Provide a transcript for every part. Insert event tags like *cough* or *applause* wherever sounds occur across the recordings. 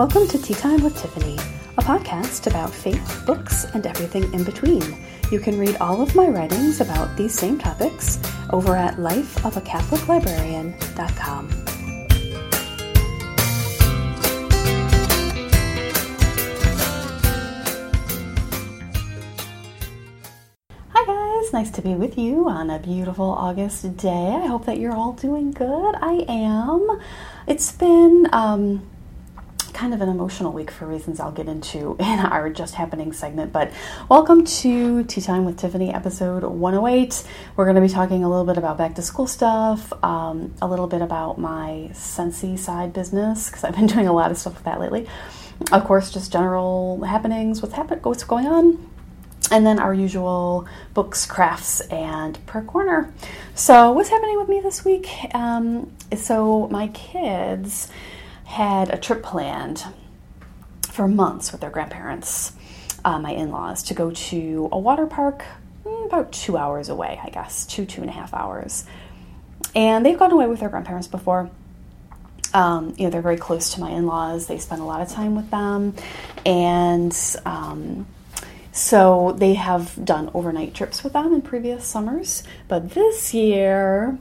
Welcome to Tea Time with Tiffany, a podcast about faith, books, and everything in between. You can read all of my writings about these same topics over at lifeofacatholiclibrarian.com. Hi guys, nice to be with you on a beautiful August day. I hope that you're all doing good. I am. It's been um, kind of an emotional week for reasons I'll get into *laughs* in our Just Happening segment. But welcome to Tea Time with Tiffany, episode 108. We're going to be talking a little bit about back to school stuff, um, a little bit about my Scentsy side business, because I've been *laughs* doing a lot of stuff with that lately. Of course, just general happenings, what's happen- what's going on, and then our usual books, crafts, and prayer corner. So, what's happening with me this week? Um, so, my kids had a trip planned for months with their grandparents, uh, my in laws, to go to a water park mm, about two hours away, I guess, two, two and a half hours. And they've gone away with their grandparents before. Um, you know, they're very close to my in laws, they spend a lot of time with them. And, um, so they have done overnight trips with them in previous summers, but this year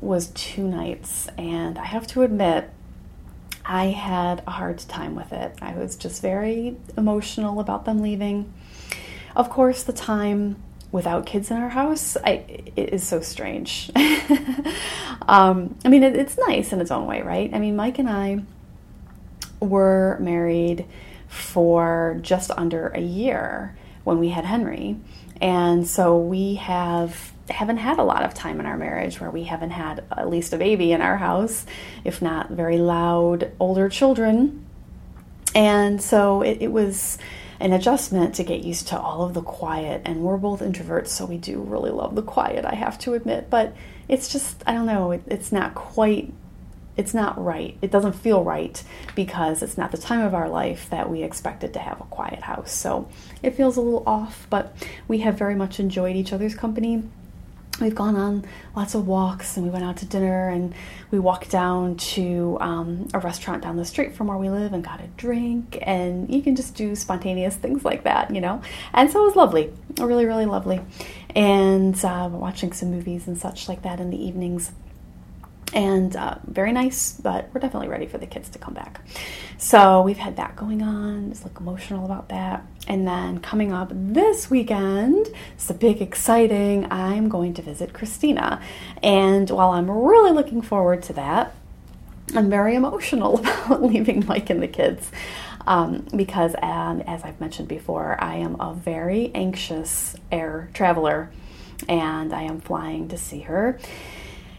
was two nights, and I have to admit, I had a hard time with it. I was just very emotional about them leaving. Of course, the time without kids in our house I, it is so strange. *laughs* um, I mean, it, it's nice in its own way, right? I mean, Mike and I were married for just under a year when we had Henry. And so we have haven't had a lot of time in our marriage where we haven't had at least a baby in our house, if not very loud older children. And so it, it was an adjustment to get used to all of the quiet. And we're both introverts, so we do really love the quiet, I have to admit. But it's just, I don't know, it, it's not quite it's not right. It doesn't feel right because it's not the time of our life that we expected to have a quiet house. So it feels a little off, but we have very much enjoyed each other's company. We've gone on lots of walks and we went out to dinner and we walked down to um, a restaurant down the street from where we live and got a drink. And you can just do spontaneous things like that, you know? And so it was lovely, really, really lovely. And uh, watching some movies and such like that in the evenings and uh, very nice, but we're definitely ready for the kids to come back. So we've had that going on, just like emotional about that. And then coming up this weekend, it's a big exciting, I'm going to visit Christina. And while I'm really looking forward to that, I'm very emotional *laughs* about leaving Mike and the kids. Um, because, um, as I've mentioned before, I am a very anxious air traveler and I am flying to see her.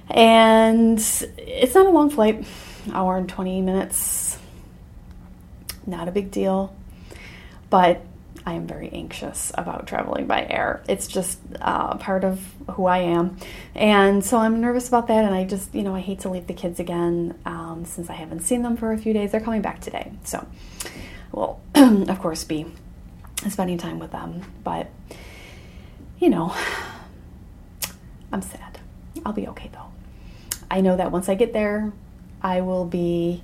And it's not a long flight, hour and 20 minutes. Not a big deal. But I am very anxious about traveling by air. It's just uh, part of who I am. And so I'm nervous about that. And I just, you know, I hate to leave the kids again um, since I haven't seen them for a few days. They're coming back today. So we'll, *clears throat* of course, be spending time with them. But, you know, I'm sad. I'll be okay though. I know that once I get there, I will be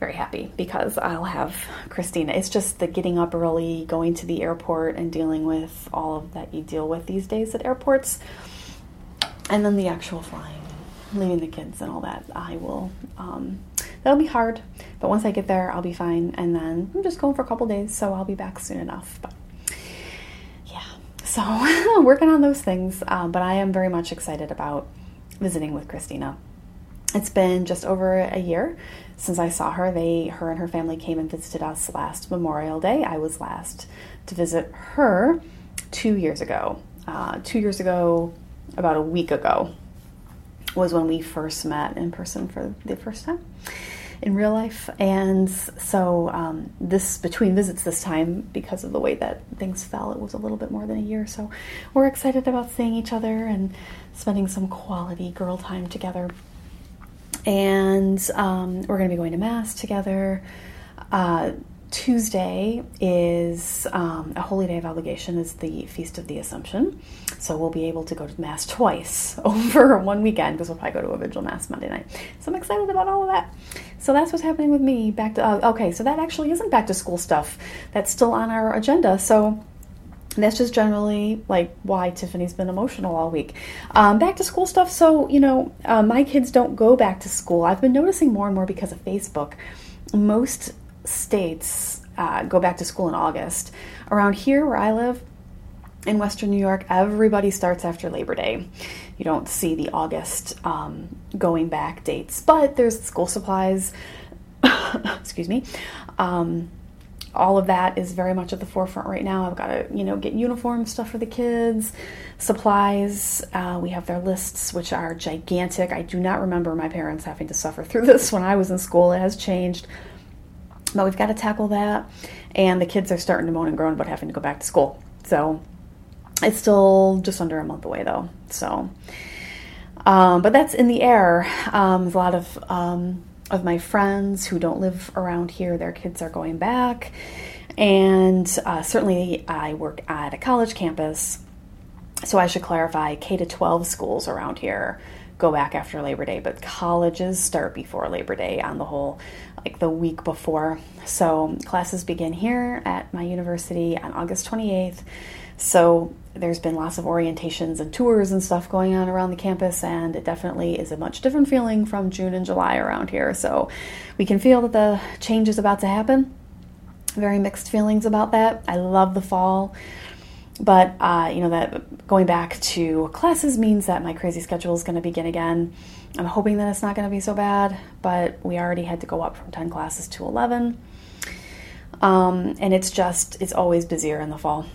very happy because I'll have Christina. It's just the getting up early, going to the airport, and dealing with all of that you deal with these days at airports. And then the actual flying, leaving the kids, and all that. I will, um, that'll be hard. But once I get there, I'll be fine. And then I'm just going for a couple days, so I'll be back soon enough. But yeah, so *laughs* working on those things. Um, but I am very much excited about visiting with Christina. It's been just over a year since I saw her. They, her and her family came and visited us last Memorial Day. I was last to visit her two years ago. Uh, two years ago, about a week ago, was when we first met in person for the first time in real life. And so, um, this between visits this time, because of the way that things fell, it was a little bit more than a year. So, we're excited about seeing each other and spending some quality girl time together. And um, we're going to be going to Mass together. Uh, Tuesday is um, a holy day of obligation, is the Feast of the Assumption. So we'll be able to go to Mass twice *laughs* over one weekend because we'll probably go to a Vigil Mass Monday night. So I'm excited about all of that. So that's what's happening with me. Back to, uh, okay, so that actually isn't back to school stuff. That's still on our agenda. So that's just generally like why Tiffany's been emotional all week. Um, back to school stuff. So, you know, uh, my kids don't go back to school. I've been noticing more and more because of Facebook. Most states uh, go back to school in August. Around here, where I live, in Western New York, everybody starts after Labor Day. You don't see the August um, going back dates, but there's school supplies. *laughs* excuse me. Um, all of that is very much at the forefront right now. I've got to, you know, get uniform stuff for the kids, supplies. Uh, we have their lists, which are gigantic. I do not remember my parents having to suffer through *laughs* this when I was in school. It has changed. But we've got to tackle that. And the kids are starting to moan and groan about having to go back to school. So it's still just under a month away, though. So, um, but that's in the air. Um, a lot of um, of my friends who don't live around here. Their kids are going back, and uh, certainly I work at a college campus. So I should clarify: K to 12 schools around here go back after Labor Day, but colleges start before Labor Day on the whole, like the week before. So classes begin here at my university on August 28th. So there's been lots of orientations and tours and stuff going on around the campus, and it definitely is a much different feeling from June and July around here. So we can feel that the change is about to happen. Very mixed feelings about that. I love the fall. But uh, you know that going back to classes means that my crazy schedule is going to begin again. I'm hoping that it's not going to be so bad, but we already had to go up from 10 classes to 11. Um, and it's just, it's always busier in the fall.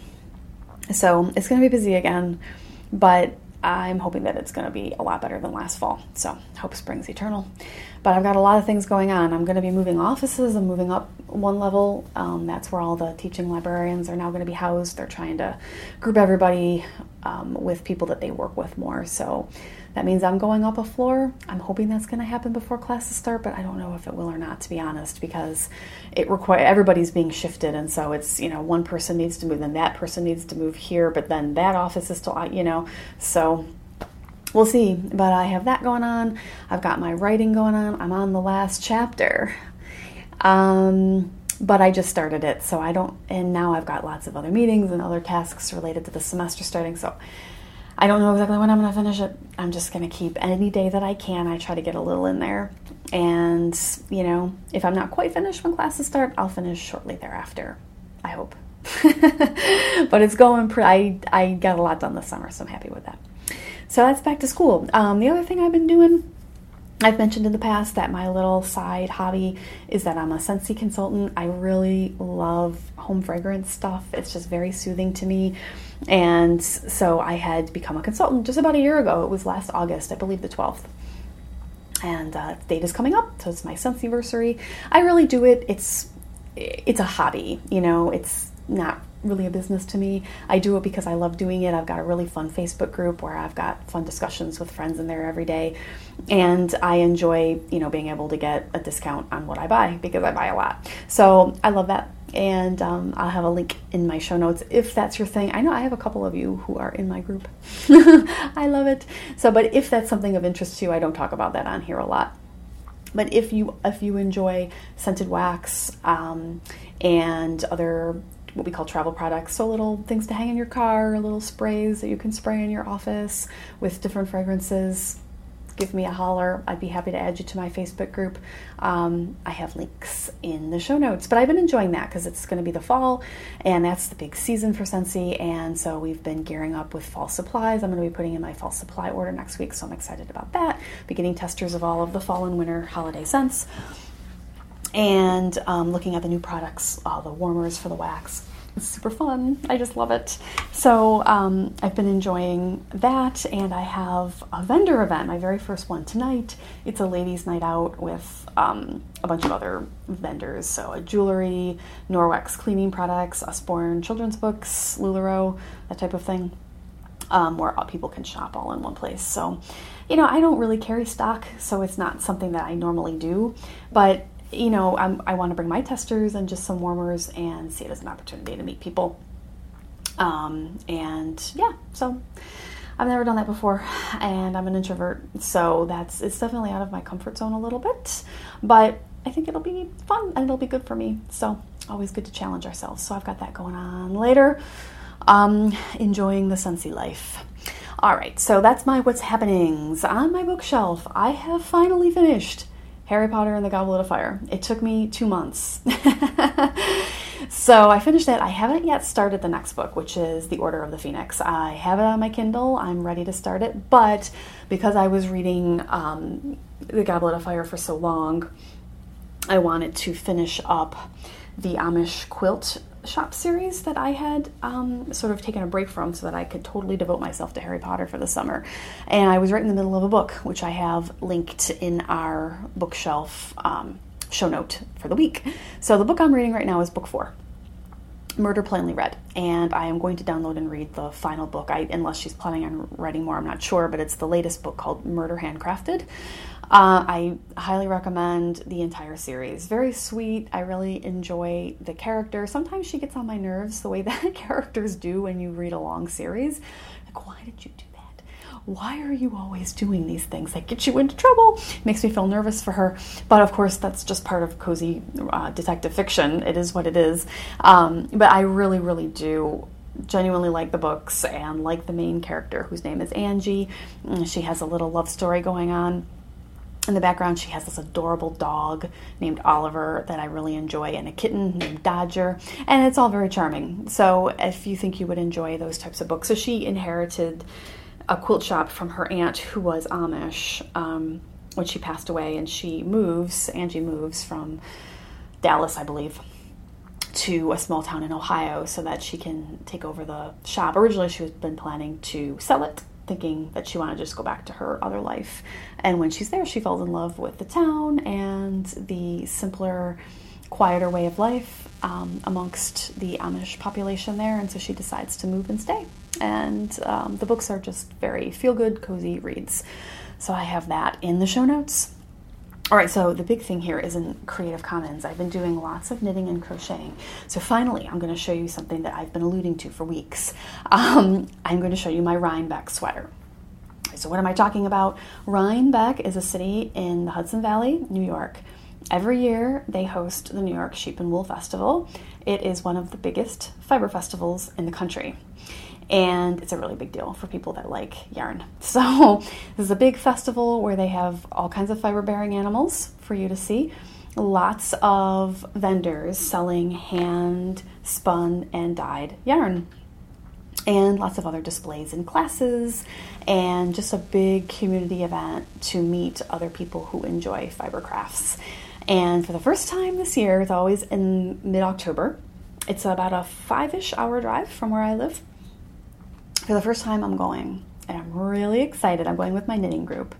So it's going to be busy again, but I'm hoping that it's going to be a lot better than last fall. So hope spring's eternal. But I've got a lot of things going on. I'm going to be moving offices. I'm moving up one level. Um, that's where all the teaching librarians are now going to be housed. They're trying to group everybody um, with people that they work with more. So that means I'm going up a floor. I'm hoping that's going to happen before classes start, but I don't know if it will or not, to be honest, because it require everybody's being shifted, and so it's you know one person needs to move, then that person needs to move here, but then that office is still you know so we'll see. But I have that going on. I've got my writing going on. I'm on the last chapter. Um, but I just started it, so I don't, and now I've got lots of other meetings and other tasks related to the semester starting. So I don't know exactly when I'm going to finish it. I'm just going to keep any day that I can. I try to get a little in there. And, you know, if I'm not quite finished when classes start, I'll finish shortly thereafter. I hope. *laughs* but it's going pretty, I, I got a lot done this summer, so I'm happy with that. So that's back to school. Um, the other thing I've been doing, I've mentioned in the past that my little side hobby is that I'm a Scentsy consultant. I really love home fragrance stuff. It's just very soothing to me. And so I had become a consultant just about a year ago. It was last August, I believe the 12th. And uh, date is coming up, so it's my anniversary. I really do it. It's it's a hobby, you know. It's not really a business to me. I do it because I love doing it. I've got a really fun Facebook group where I've got fun discussions with friends in there every day. And I enjoy, you know, being able to get a discount on what I buy because I buy a lot. So I love that. And um, I'll have a link in my show notes if that's your thing. I know I have a couple of you who are in my group. *laughs* I love it. So, but if that's something of interest to you, I don't talk about that on here a lot. But if you if you enjoy scented wax um, and other what we call travel products. So little things to hang in your car, little sprays that you can spray in your office with different fragrances. Give me a holler. I'd be happy to add you to my Facebook group. Um, I have links in the show notes, but I've been enjoying that because it's going to be the fall, and that's the big season for Scentsy. And so we've been gearing up with fall supplies. I'm going to be putting in my fall supply order next week, so I'm excited about that. Beginning testers of all of the fall and winter holiday scents and um, looking at the new products, all the warmers for the wax. It's super fun. I just love it. So um, I've been enjoying that, and I have a vendor event, my very first one tonight. It's a ladies' night out with um, a bunch of other vendors. So a jewelry, Norwex cleaning products, Usborne children's books, Lularoe, that type of thing, um, where people can shop all in one place. So, you know, I don't really carry stock, so it's not something that I normally do, but you know, I'm, i want to bring my testers and just some warmers and see it as an opportunity to meet people. Um, and yeah, so I've never done that before, and I'm an introvert, so that's it's definitely out of my comfort zone a little bit, but I think it'll be fun and it'll be good for me. So always good to challenge ourselves. So I've got that going on later. Um, enjoying the Scentsy life. All right, so that's my what's happenings on my bookshelf. I have finally finished Harry Potter and the Goblet of Fire. It took me two months. *laughs* so I finished it. I haven't yet started the next book, which is The Order of the Phoenix. I have it on my Kindle. I'm ready to start it. But because I was reading um, The Goblet of Fire for so long, I wanted to finish up the Amish quilt shop series that I had um, sort of taken a break from so that I could totally devote myself to Harry Potter for the summer. And I was right in the middle of a book, which I have linked in our bookshelf um, show note for the week. So the book I'm reading right now is book four. Murder Plainly Read, and I am going to download and read the final book. I, unless she's planning on writing more, I'm not sure, but it's the latest book called Murder Handcrafted. Uh, I highly recommend the entire series. Very sweet. I really enjoy the character. Sometimes she gets on my nerves the way *laughs* that characters do when you read a long series. Like, why did you do that? Why are you always doing these things that get you into trouble? Makes me feel nervous for her. But of course, that's just part of cozy uh, detective fiction. It is what it is. Um, but I really, really do genuinely like the books and like the main character whose name is Angie. She has a little love story going on in the background, she has this adorable dog named Oliver that I really enjoy, and a kitten named Dodger, and it's all very charming. So, if you think you would enjoy those types of books, so she inherited a quilt shop from her aunt who was Amish um, when she passed away, and she moves, Angie moves from Dallas, I believe, to a small town in Ohio so that she can take over the shop. Originally, she was been planning to sell it thinking that she wanted to just go back to her other life. And when she's there, she falls in love with the town and the simpler, quieter way of life um, amongst the Amish population there. And so she decides to move and stay. And um, the books are just very feel good, cozy reads. So I have that in the show notes. All right, so the big thing here is in Creative Commons. I've been doing lots of knitting and crocheting. So finally, I'm going to show you something that I've been alluding to for weeks. *laughs* Um, I'm going to show you my Rhinebeck sweater. So what am I talking about? Rhinebeck is a city in the Hudson Valley, New York. Every year they host the New York Sheep and Wool Festival. It is one of the biggest fiber festivals in the country and it's a really big deal for people that like yarn. *laughs* So, this is a big festival where they have all kinds of fiber bearing animals for you to see. Lots of vendors selling hand spun and dyed yarn, and lots of other displays and classes, and just a big community event to meet other people who enjoy fiber crafts. And for the first time this year, it's always in mid October. It's about a five ish hour drive from where I live for the first time, I'm going. And I'm really excited. I'm going with my knitting group.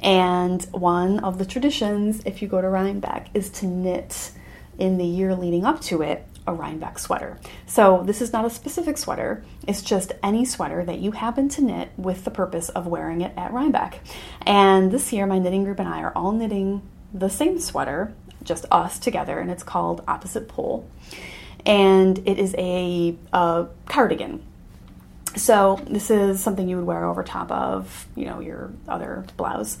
And one of the traditions, if you go to Rhinebeck, is to knit in the year leading up to it a Rhinebeck sweater. So, this is not a specific sweater, it's just any sweater that you happen to knit with the purpose of wearing it at Rhinebeck. And this year, my knitting group and I are all knitting the same sweater, just us together, and it's called Opposite Pole. And it is a, a cardigan so this is something you would wear over top of, you know, your other blouse.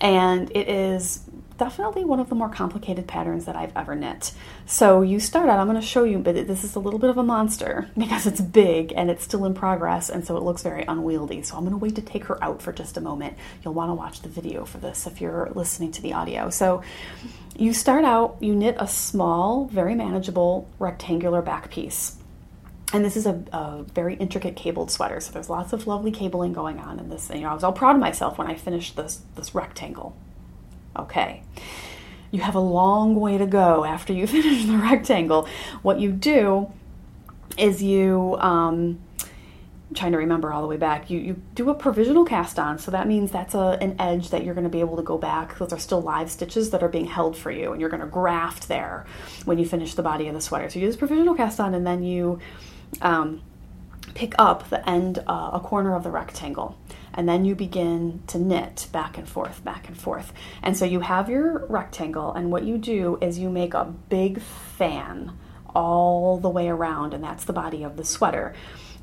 And it is definitely one of the more complicated patterns that I've ever knit. So you start out, I'm going to show you, but this is a little bit of a monster *laughs* because it's big and it's still in progress and so it looks very unwieldy. So I'm going to wait to take her out for just a moment. You'll want to watch the video for this if you're listening to the audio. So you start out, you knit a small, very manageable rectangular back piece and this is a, a, very intricate cabled sweater, so there's lots of lovely cabling going on in this. You know, I was all proud of myself when I finished this this rectangle. Okay, you have a long way to go after you *laughs* finish the rectangle. What you do is you um, trying to remember all the way back. You you do a provisional cast on, so that means that's a, an edge that you're going to be able to go back. Those are still live stitches that are being held for you, and you're going to graft there when you finish the body of the sweater. So you do this provisional cast on, and then you um, pick up the end, uh, a corner of the rectangle. and then you begin to knit back and forth, back and forth. And so you have your rectangle, and what you do is you make a big fan all the way around, and that's the body of the sweater.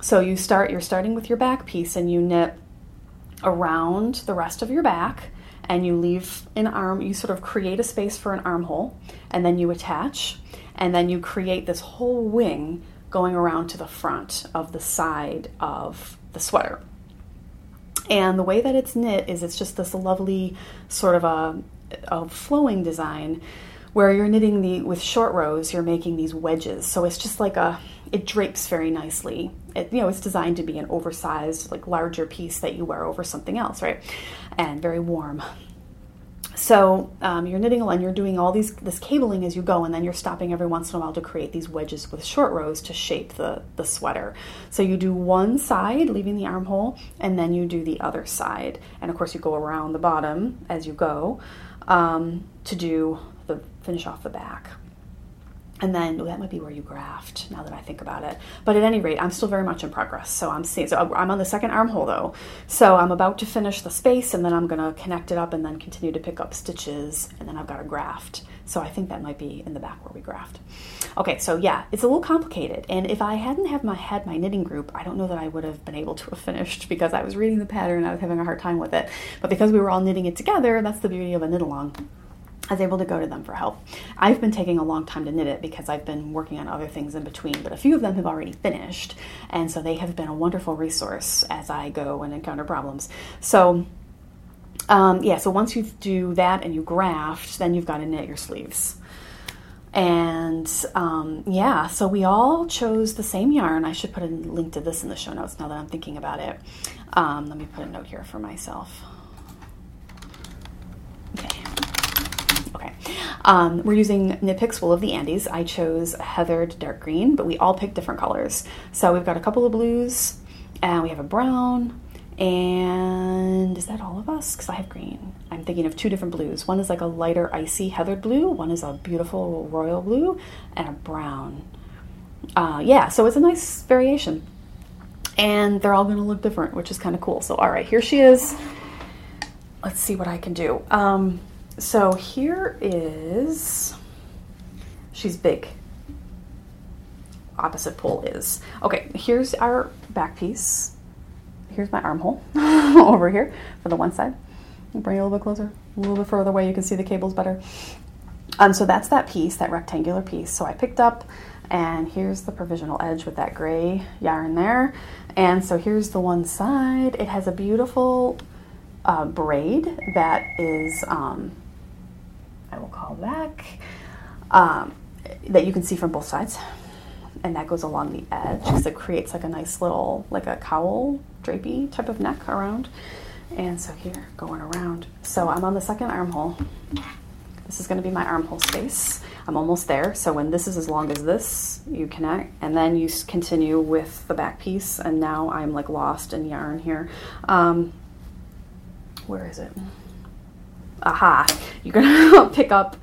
So you start, you're starting with your back piece, and you knit around the rest of your back and you leave an arm, you sort of create a space for an armhole, and then you attach, and then you create this whole wing going around to the front of the side of the sweater. And the way that it's knit is it's just this lovely sort of a, a flowing design where you're knitting the with short rows you're making these wedges. So it's just like a it drapes very nicely. It, you know it's designed to be an oversized like larger piece that you wear over something else right? And very warm so um, you're knitting and you're doing all these this cabling as you go, and then you're stopping every once in a while to create these wedges with short rows to shape the the sweater. So you do one side, leaving the armhole, and then you do the other side, and of course you go around the bottom as you go um, to do the finish off the back and then oh, that might be where you graft now that i think about it. But at any rate i'm still very much in progress. So i'm seeing so i'm on the second armhole though. So i'm about to finish the space and then i'm going to connect it up and then continue to pick up stitches and then i've got a graft. So i think that might be in the back where we graft. Okay so yeah it's a little complicated. And if i hadn't have my had my knitting group i don't know that i would have been able to have finished *laughs* because i was reading the pattern i was having a hard time with it. But because we were all knitting it together that's the beauty of a knit along I was able to go to them for help. I've been taking a long time to knit it because I've been working on other things in between, but a few of them have already finished, and so they have been a wonderful resource as I go and encounter problems. So, um, yeah, so once you do that and you graft, then you've got to knit your sleeves. And um, yeah, so we all chose the same yarn. I should put a link to this in the show notes now that I'm thinking about it. Um, let me put a note here for myself. Um, we're using Picks Wool of the Andes. I chose heathered dark green, but we all picked different colors. So we've got a couple of blues, and we have a brown, and is that all of us? Because I have green. I'm thinking of two different blues. One is like a lighter, icy heathered blue, one is a beautiful royal blue, and a brown. Uh, yeah, so it's a nice variation. And they're all going to look different, which is kind of cool. So, all right, here she is. Let's see what I can do. Um, so here is, she's big. Opposite pole is. Okay, here's our back piece. Here's my armhole *laughs* over here for the one side. Bring it a little bit closer, a little bit further away. You can see the cables better. Um, so that's that piece, that rectangular piece. So I picked up, and here's the provisional edge with that gray yarn there. And so here's the one side. It has a beautiful uh, braid that is um, back, um, that you can see from both sides. And that goes along the edge because it creates like a nice little, like a cowl drapey type of neck around. And so here, going around. So I'm on the second armhole. This is going to be my armhole space. I'm almost there. So when this is as long as this, you connect, and then you continue with the back piece. And now I'm like lost in yarn here. Um, where is it? aha, you're gonna *laughs* pick up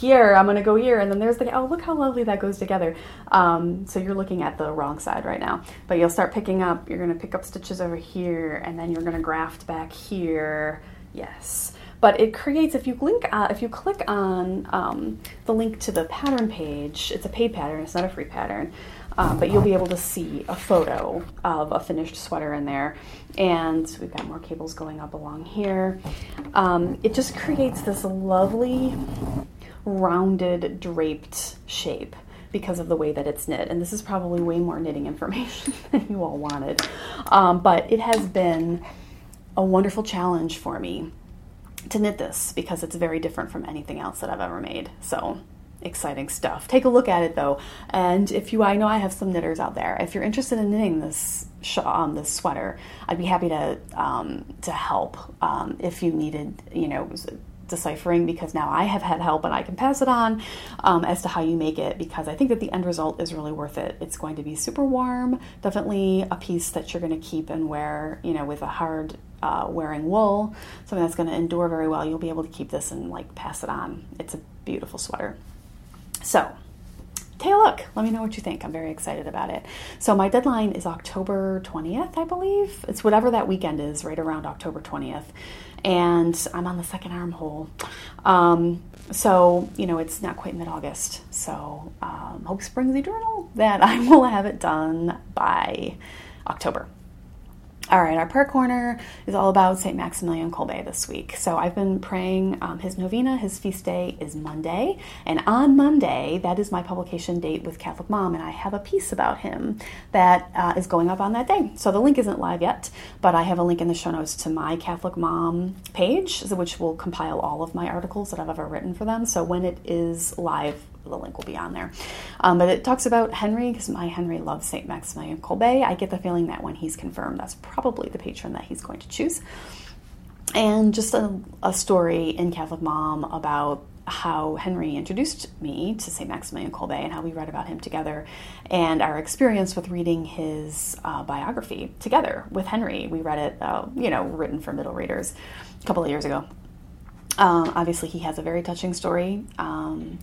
here, I'm gonna go here, and then there's the, oh, look how lovely that goes together. Um, so you're looking at the wrong side right now, but you'll start picking up, you're gonna pick up stitches over here, and then you're gonna graft back here, yes. But it creates, if you link, uh, if you click on um, the link to the pattern page, it's a paid pattern, it's not a free pattern, um, but you'll be able to see a photo of a finished sweater in there. And we've got more cables going up along here. Um, it just creates this lovely rounded draped shape because of the way that it's knit. And this is probably way more knitting information *laughs* than you all wanted. Um, but it has been a wonderful challenge for me to knit this because it's very different from anything else that I've ever made. So exciting stuff. Take a look at it though, and if you, I know I have some knitters out there. If you're interested in knitting this um, this sweater, I'd be happy to um, to help um, if you needed, you know. Deciphering because now I have had help and I can pass it on um, as to how you make it because I think that the end result is really worth it. It's going to be super warm, definitely a piece that you're going to keep and wear, you know, with a hard uh, wearing wool, something that's going to endure very well. You'll be able to keep this and like pass it on. It's a beautiful sweater. So, take a look. Let me know what you think. I'm very excited about it. So my deadline is October 20th, I believe. It's whatever that weekend is, right around October 20th. And I'm on the second armhole. Um, so, you know, it's not quite mid August. So, um, hope springs eternal that *laughs* I will have it done by October. All right, our prayer corner is all about St. Maximilian Kolbe this week. So I've been praying um, his novena. His feast day is Monday. And on Monday, that is my publication date with Catholic Mom. And I have a piece about him that uh, is going up on that day. So the link isn't live yet, but I have a link in the show notes to my Catholic Mom page, which will compile all of my articles that I've ever written for them. So when it is live, the link will be on there. Um, but it talks about Henry because my Henry loves St. Maximilian Kolbe. I get the feeling that when he's confirmed, that's probably the patron that he's going to choose. And just a, a story in Catholic Mom about how Henry introduced me to St. Maximilian Kolbe and how we read about him together, and our experience with reading his uh, biography together with Henry. We read it, uh, you know, written for middle readers a couple of years ago. Um, obviously, he has a very touching story. Um,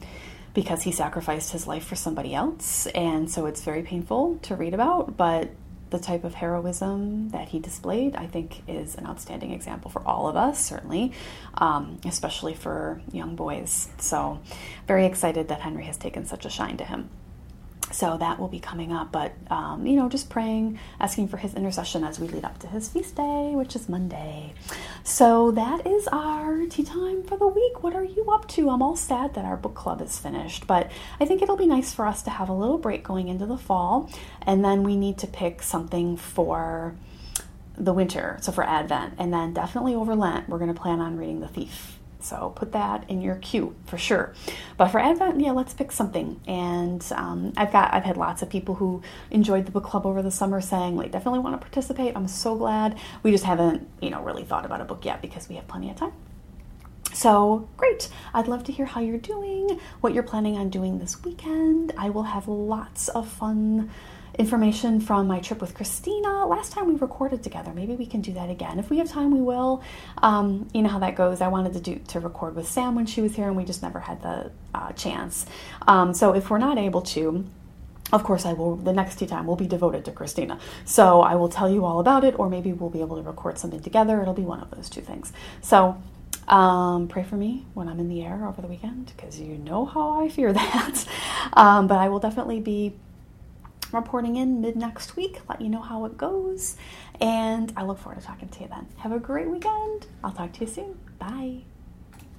because he sacrificed his life for somebody else. And so it's very painful to read about, but the type of heroism that he displayed, I think, is an outstanding example for all of us, certainly, um, especially for young boys. So, very excited that Henry has taken such a shine to him so that will be coming up but um, you know just praying asking for his intercession as we lead up to his feast day which is monday. So that is our tea time for the week. What are you up to? I'm all sad that our book club is finished but i think it'll be nice for us to have a little break going into the fall and then we need to pick something for the winter so for advent and then definitely over lent we're going to plan on reading the thief so put that in your queue for sure. But for Advent, yeah, let's pick something. And um, I've got I've had lots of people who enjoyed the book club over the summer saying like definitely want to participate. I'm so glad. We just haven't you know really thought about a book yet because we have plenty of time. So great. I'd love to hear how you're doing, what you're planning on doing this weekend. I will have lots of fun information from my trip with Christina. Last time we recorded together, maybe we can do that again. If we have time, we will. Um, you know how that goes. I wanted to do to record with Sam when she was here, and we just never had the uh, chance. Um, so if we're not able to, of course, I will. The next tea time will be devoted to Christina. So I will tell you all about it, or maybe we'll be able to record something together. It'll be one of those two things. So um, pray for me when I'm in the air over the weekend because you know how I fear *laughs* that. um, but I will definitely be reporting in mid next week, let you know how it goes. And I look forward to talking to you then. Have a great weekend. I'll talk to you soon. Bye.